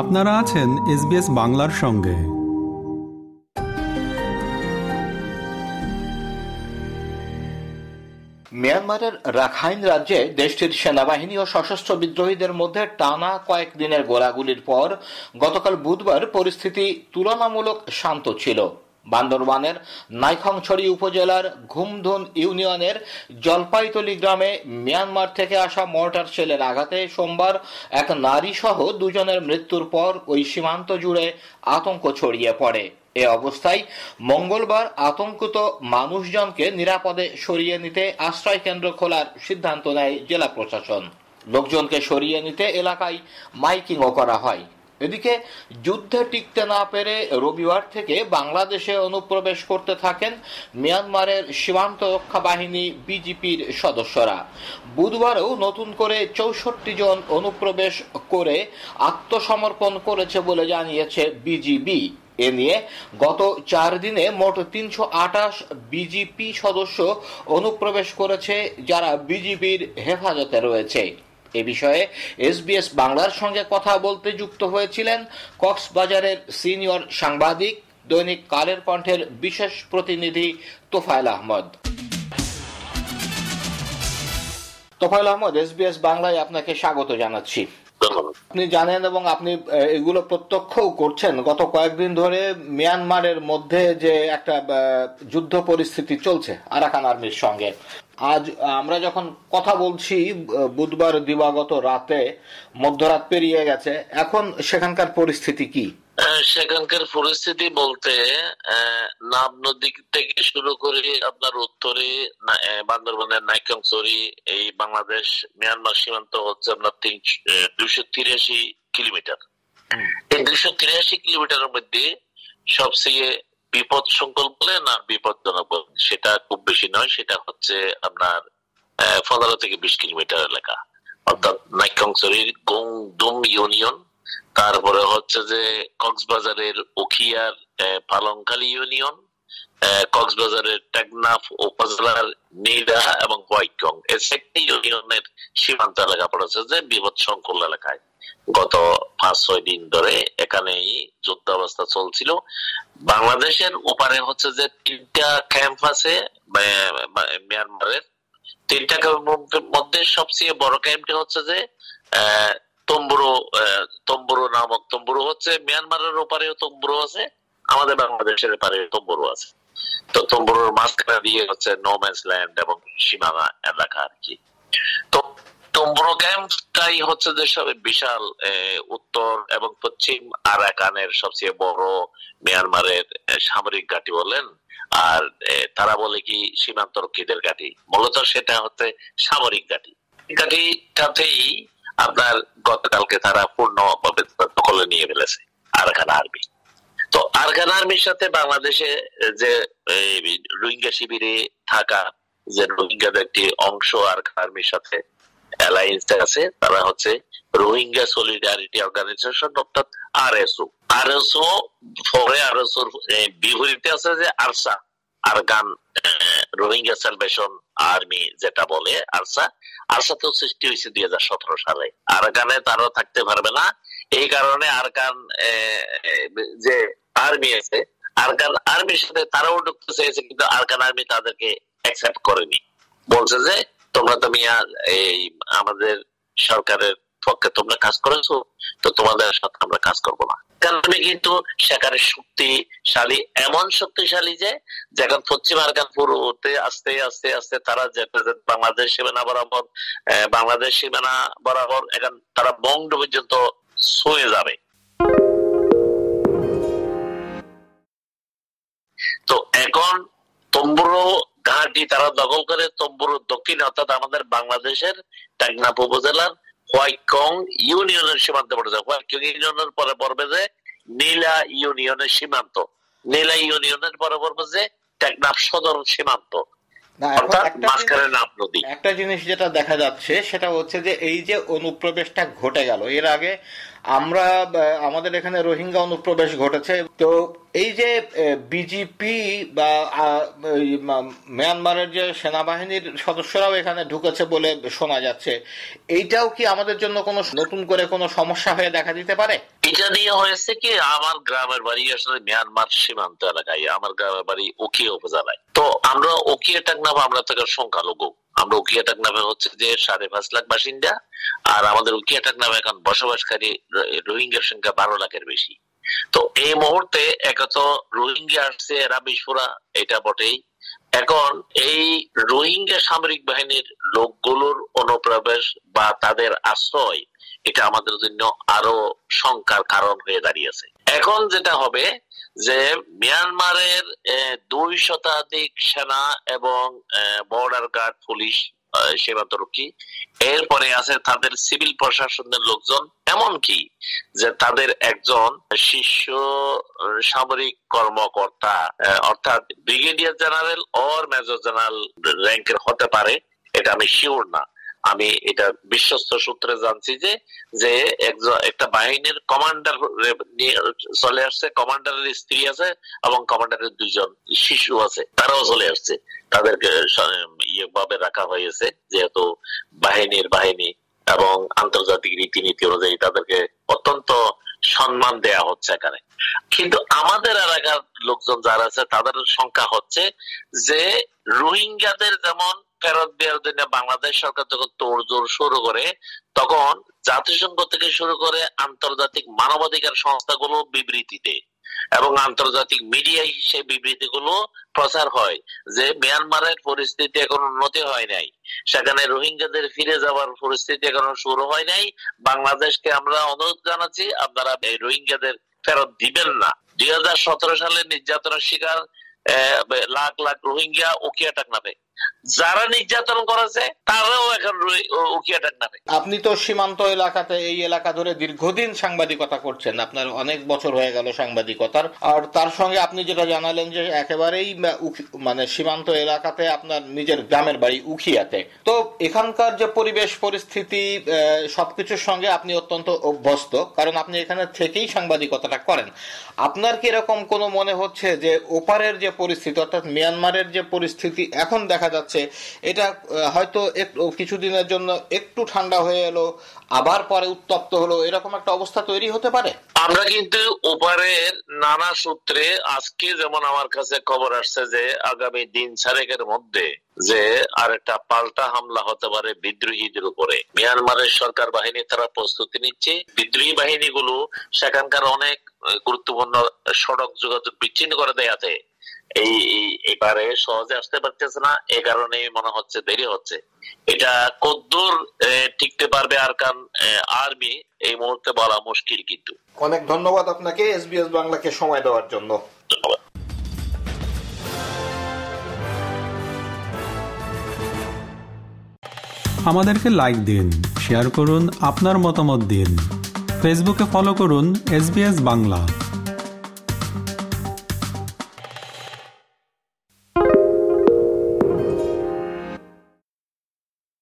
আপনারা আছেন এসবিএস বাংলার সঙ্গে। মিয়ানমারের রাখাইন রাজ্যে দেশটির সেনাবাহিনী ও সশস্ত্র বিদ্রোহীদের মধ্যে টানা কয়েকদিনের গোলাগুলির পর গতকাল বুধবার পরিস্থিতি তুলনামূলক শান্ত ছিল। বান্দরবানের নাইখংছড়ি উপজেলার ঘুমধুন ইউনিয়নের জলপাইতলি গ্রামে মিয়ানমার থেকে আসা মর্টার শেলের আঘাতে সোমবার এক নারী সহ দুজনের মৃত্যুর পর ওই সীমান্ত জুড়ে আতঙ্ক ছড়িয়ে পড়ে। এ অবস্থায় মঙ্গলবার আতঙ্কিত মানুষজনকে নিরাপদে সরিয়ে নিতে আশ্রয় কেন্দ্র খোলার সিদ্ধান্ত নেয় জেলা প্রশাসন। লোকজনকে সরিয়ে নিতে এলাকায় মাইকিংও করা হয়। এদিকে যুদ্ধে টিকতে না পেরে রবিবার থেকে বাংলাদেশে অনুপ্রবেশ করতে থাকেন মিয়ানমারের সীমান্ত রক্ষা বাহিনী বিজিপির সদস্যরা। বুধবারেও নতুন করে চৌষট্টি জন অনুপ্রবেশ করে আত্মসমর্পণ করেছে বলে জানিয়েছে বিজিবি। এ নিয়ে গত চার দিনে মোট তিনশো আঠাশ বিজিপি সদস্য অনুপ্রবেশ করেছে যারা বিজিবির হেফাজতে রয়েছে। এ বিষয়ে এসবিএস বাংলার সঙ্গে কথা বলতে যুক্ত হয়েছিলেন কক্সবাজারের সিনিয়র সাংবাদিক, দৈনিক কালের কণ্ঠের বিশেষ প্রতিনিধি তোফায়েল আহমদ। তোফায়েল আহমদ, এসবিএস বাংলায় আপনাকে স্বাগত জানাচ্ছি। আপনি জানেন এবং আপনি এগুলো প্রত্যক্ষ করছেন। গত কয়েকদিন ধরে মিয়ানমারের মধ্যে যে একটা যুদ্ধ পরিস্থিতি চলছে আরাকান আর্মির সঙ্গে। আজ আমরা যখন কথা বলছি বুধবার দিবাগত রাতে মধ্যরাত পেরিয়ে গেছে, এখন সেখানকার পরিস্থিতি কি? সেখানকার পরিস্থিতি বলতে নাব নদী থেকে শুরু করে আপনার উত্তরে বান্দরবানের নাইকংসরি এই বাংলাদেশ মিয়ানমার সীমান্ত হচ্ছে আপনার তিন দুশো তিরাশি কিলোমিটার। এই দুশো তিরাশি কিলোমিটারের মধ্যে সবচেয়ে বিপদ সংকল বলে না বিপদজনক বলে? সেটা খুব বেশি নয় সেটা হচ্ছে আপনার পনেরো থেকে বিশ কিলোমিটার এলাকা। অর্থাৎ নাইকংসরির গোংদুম ইউনিয়ন তারপরে হচ্ছে যে কক্সবাজারের উখিয়ার পালংখালী ইউনিয়ন কক্সবাজারের টেকনাফ, উপজেলার নীলা এবং হোয়াইটকং এই চারটি ইউনিয়নের সীমান্ত এলাকা পড়েছে যে বিপদ সংকুল এলাকায়। গত পাঁচ, ছয় দিন ধরে এখানেই যুদ্ধ অবস্থা চলছিল। বাংলাদেশের ওপারে হচ্ছে যে তিনটা ক্যাম্প আছে মিয়ানমারের। তিনটা ক্যাম্পের মধ্যে সবচেয়ে বড় ক্যাম্পটি হচ্ছে যে তম্বুরো তম্বুরো নামক তম্বুরো হচ্ছে মিয়ানমারের ওপারেও তম্বুরো আছে, আমাদের বাংলাদেশের পারে তম্বুরো আছে। তো তম্বুরোর মাঝখানে দিয়ে হচ্ছে নোম্যান্স ল্যান্ড এবং সীমানা এলাকা আর কি। তো তম্বুরো ক্যাম্পটাই হচ্ছে যে সব বিশাল উত্তর এবং পশ্চিম আরাকানের সবচেয়ে বড় মিয়ানমারের সামরিক ঘাঁটি বলেন, আর তারা বলে কি সীমান্ত রক্ষীদের ঘাঁটি। মূলত সেটা হচ্ছে সামরিক ঘাঁটি। ঘাঁটিটাতেই আপনার গতকালকে তারা পূর্ণভাবে দখলে নিয়ে ফেলেছে, আরকান আর্মি। তো আরকান আর্মির সাথে বাংলাদেশে যে রোহিঙ্গা শিবিরে থাকা যে রোহিঙ্গাদের একটি অংশ আরকান আর্মির সাথে অ্যালায়েন্স আছে, তারা হচ্ছে Rohingya solidarity organisation RSO RSO. RSO, পরে আরএসওর বিপরীতে আছে যে ARSA Arakan Rohingya salvation army যেটা বলে, আরসা। আরসাতেও সৃষ্টি হয়েছে দুই হাজার সতেরো সালে। আরগানে তারাও থাকতে পারবে না। এই কারণে আরকান যে আর্মি আছে, আরকান আর্মির সাথে তারাও ঢুকতে চেয়েছে কিন্তু আরকান আর্মি তাদেরকে অ্যাকসেপ্ট করেনি। বলছে যে, তোমরা তো মিয়া, এই আমাদের সরকারের পক্ষে তোমরা কাজ করেছ, তো তোমাদের সাথে আমরা কাজ করব না। কারণে কিন্তু সেখানে শক্তিশালী, এমন শক্তিশালী যে, যখন পশ্চিম আরকান পুরোতে আস্তে আস্তে আস্তে তারা যেতে বাংলাদেশ সীমানা বরাবর বাংলাদেশ সীমানা বরাবর এখন তারা বঙ্গ পর্যন্ত ছুঁয়ে যাবে। তো এখন তম্বুরো ঘাটি তারা দখল করে, তম্বুরো দক্ষিণ অর্থাৎ আমাদের বাংলাদেশের টেকনাফ উপজেলার হোয়াইকং ইউনিয়নের সীমান্ত হোয়াইকং ইউনিয়নের পরে পড়বে যে নীলা ইউনিয়নের সীমান্ত। নীলা ইউনিয়নের পরে পড়বে যে টেকনাফ সদর সীমান্ত। একটা জিনিস যেটা দেখা যাচ্ছে সেটা হচ্ছে যে এই যে অনুপ্রবেশটা ঘটে গেল এর আগে আমরা আমাদের এখানে রোহিঙ্গা অনুপ্রবেশ ঘটেছে। তো এই যে বিজিপি বা মিয়ানমারের যে সেনাবাহিনীর সদস্যরাও এখানে ঢুকেছে বলে শোনা যাচ্ছে, এইটাও কি আমাদের জন্য কোনো নতুন করে কোনো সমস্যা হয়ে দেখা দিতে পারে? এটা নিয়ে হয়েছে কি, আমার গ্রামের বাড়ি আসলে মিয়ানমার সীমান্ত এলাকায়, আমার গ্রামের বাড়ি ওকিয়া উপজেলায়। তো আমরা ওকিয়া টাকনাম আমরা থেকে সংখ্যালঘু। আমরা উকিয়াটাক নামে হচ্ছে যে সাড়ে পাঁচ লাখ বাসিন্দা, আর আমাদের উকিয়াটাক নামে এখন বসবাসকারী রোহিঙ্গার সংখ্যা বারো লাখের বেশি। তো এই মুহূর্তে একত রোহিঙ্গা আসছে এরা বিস্ফোরা এটা বটেই। এখন এই রোহিঙ্গা সামরিক বাহিনীর লোকগুলোর অনুপ্রবেশ বা তাদের আশ্রয় এটা আমাদের জন্য আরও শঙ্কার কারণ হয়ে দাঁড়িয়েছে এখন যেটা হবে যে মিয়ানমারের দুই শতাধিক সেনা এবং বর্ডার গার্ড পুলিশ সীমান্তরক্ষী, এরপরে আছে তাদের সিভিল প্রশাসনের লোকজন এমন কি যে তাদের একজন শীর্ষ সামরিক কর্মকর্তা অর্থাৎ brigadier general or major general র্যাঙ্কের হতে পারে, এটা আমি শিওর না। আমি এটা বিশ্বস্ত সূত্রে জানছি যে যে একজন, একটা বাহিনীর কমান্ডার চলে আসছে কমান্ডারের স্ত্রী আছে এবং কমান্ডারের দুইজন শিশু আছে, তারাও চলে আসছে। তাদেরকে ইয়ে ভাবে রাখা হয়েছে, যেহেতু বাহিনীর বাহিনী এবং আন্তর্জাতিক রীতিনীতি অনুযায়ী তাদেরকে অত্যন্ত সম্মান দেয়া হচ্ছে এখানে। কিন্তু আমাদের এলাকার লোকজন যারা আছে, তাদের সংখ্যা হচ্ছে যে, রোহিঙ্গাদের যেমন ফেরত দেওয়ার জন্য বাংলাদেশ সরকার যখন তোড়জোড় শুরু করে, তখন জাতিসংঘ থেকে শুরু করে আন্তর্জাতিক মানবাধিকার সংস্থাগুলো বিবৃতি দেয় এবং আন্তর্জাতিক মিডিয়ায় সেই বিবৃতিগুলো প্রচার হয় যে মিয়ানমারের পরিস্থিতি এখন উন্নতি হয় নাই। সেখানে রোহিঙ্গাদের ফিরে যাওয়ার পরিস্থিতি এখনও শুরু হয় নাই। বাংলাদেশকে আমরা অনুরোধ জানাচ্ছি, আপনারা এই রোহিঙ্গাদের ফেরত দিবেন না। দুই হাজার সতেরো সালে নির্যাতনের শিকার লাখ লাখ রোহিঙ্গা ওকিয়াটাক নামে যারা নির্যাতন করেছে, তারাও এখন উকিয়াটার নামে। আপনি তো সীমান্ত এলাকাতে এই এলাকা ধরে দীর্ঘদিন সাংবাদিকতা করছেন। আপনার অনেক বছর হয়ে গেল সাংবাদিকতার। আর তার সঙ্গে আপনি যেটা জানালেন যে একেবারেই মানে সীমান্ত এলাকাতে আপনার নিজের গ্রামের বাড়ি উখিয়াতে। তো এখানকার যে পরিবেশ, পরিস্থিতি সবকিছুর সঙ্গে আপনি অত্যন্ত অভ্যস্ত। কারণ আপনি এখানে থেকেই সাংবাদিকতাটা করেন। আপনার কি এরকম কোনো মনে হচ্ছে যে ওপারের যে পরিস্থিতি, অর্থাৎ মিয়ানমারের যে পরিস্থিতি এখন দেখা যাচ্ছে, এটা হয়তো একটু কিছুদিনের জন্য একটু ঠান্ডা হয়ে এলো, আবার পরে উত্তপ্ত হলো, এরকম একটা অবস্থা তৈরি হতে পারে? আমরা কিন্তু ওপারের নানা সূত্রে আজকে যেমন আমার কাছে খবর আসছে যে আগামী দিন সারেকের মধ্যে যে আর একটা পাল্টা হামলা হতে পারে বিদ্রোহীদের উপরে। মিয়ানমারের সরকার বাহিনী তারা প্রস্তুতি নিচ্ছে। বিদ্রোহী বাহিনীগুলো সেখানকার অনেক গুরুত্বপূর্ণ সড়ক যোগাযোগ বিচ্ছিন্ন করে দেয়াতে এই এবারে সহজে আসতে পারতেছে না এ কারণে মনে হচ্ছে দেরি হচ্ছে। এটা কদ্দুর টিকতে পারবে আর কান আর্মি এই মুহূর্তে বলা মুশকিল কিন্তু। অনেক ধন্যবাদ আপনাকে এসবিএস বাংলাকে সময় দেওয়ার জন্য। ধন্যবাদ। আমাদেরকে লাইক দিন শেয়ার করুন আপনার মতামত দিন। ফেসবুকে ফলো করুন এস বাংলা।